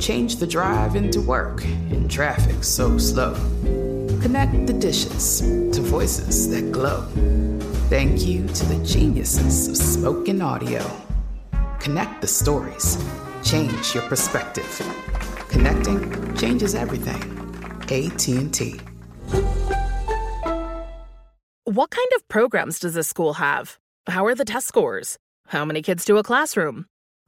Change the drive into work in traffic so slow. Connect the dishes to voices that glow. Thank you to the geniuses of spoken audio. Connect the stories. Change your perspective. Connecting changes everything. AT&T. What kind of programs does this school have? How are the test scores? How many kids do a classroom?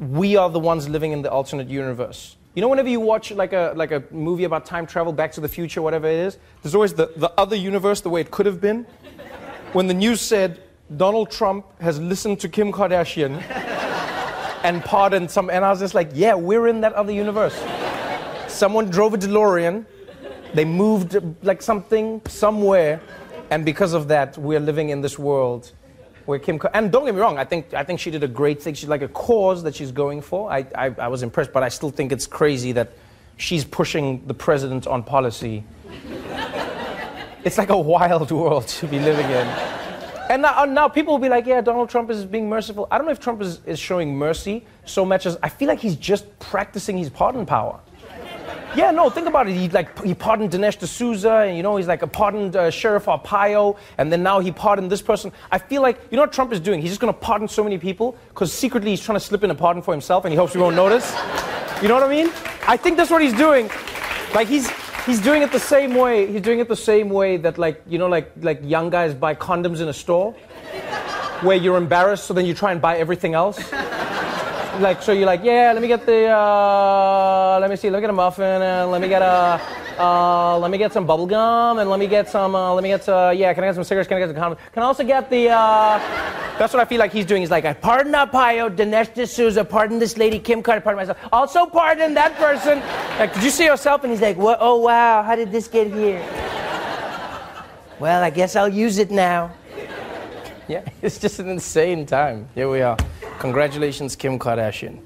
we are the ones living in the alternate universe. You know, whenever you watch like a like a movie about time travel, Back to the Future, whatever it is, there's always the, the other universe, the way it could have been. When the news said Donald Trump has listened to Kim Kardashian and pardoned some, and I was just like, yeah, we're in that other universe. Someone drove a DeLorean, they moved like something somewhere, and because of that, we're living in this world where Kim and don't get me wrong, I think I think she did a great thing. She's like a cause that she's going for. I, I, I was impressed, but I still think it's crazy that she's pushing the president on policy. it's like a wild world to be living in. And now, now, people will be like, yeah, Donald Trump is being merciful. I don't know if Trump is, is showing mercy so much as I feel like he's just practicing his pardon power. Yeah, no, think about it. He like he pardoned Dinesh D'Souza, and you know he's like a pardoned uh, Sheriff Arpaio, and then now he pardoned this person. I feel like you know what Trump is doing. He's just going to pardon so many people because secretly he's trying to slip in a pardon for himself, and he hopes we won't notice. You know what I mean? I think that's what he's doing. Like he's he's doing it the same way. He's doing it the same way that like you know like like young guys buy condoms in a store, where you're embarrassed, so then you try and buy everything else like, so you're like, yeah, let me get the, uh, let me see, let me get a muffin, and let me get a, uh, let me get some bubble gum, and let me get some, uh, let me get, uh, yeah, can I get some cigarettes? Can I get some condoms? Can I also get the, uh, that's what I feel like he's doing. He's like, I pardon Arpaio, Dinesh D'Souza, pardon this lady, Kim Carter, pardon myself. Also pardon that person. Like, did you see yourself? And he's like, what? Oh, wow, how did this get here? well, I guess I'll use it now. Yeah, it's just an insane time. Here we are. Congratulations, Kim Kardashian.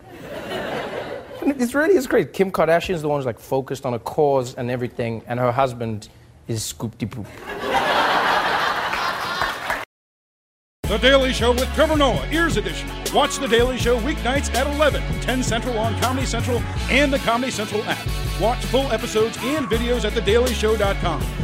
It's really is great. Kim Kardashian is the one who's like focused on a cause and everything, and her husband is scoop poop. The Daily Show with Trevor Noah, Ears Edition. Watch The Daily Show weeknights at 11, 10 Central on Comedy Central and the Comedy Central app. Watch full episodes and videos at thedailyshow.com.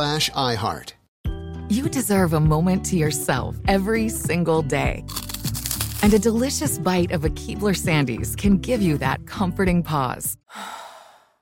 iHeart. You deserve a moment to yourself every single day. And a delicious bite of a Keebler Sandies can give you that comforting pause.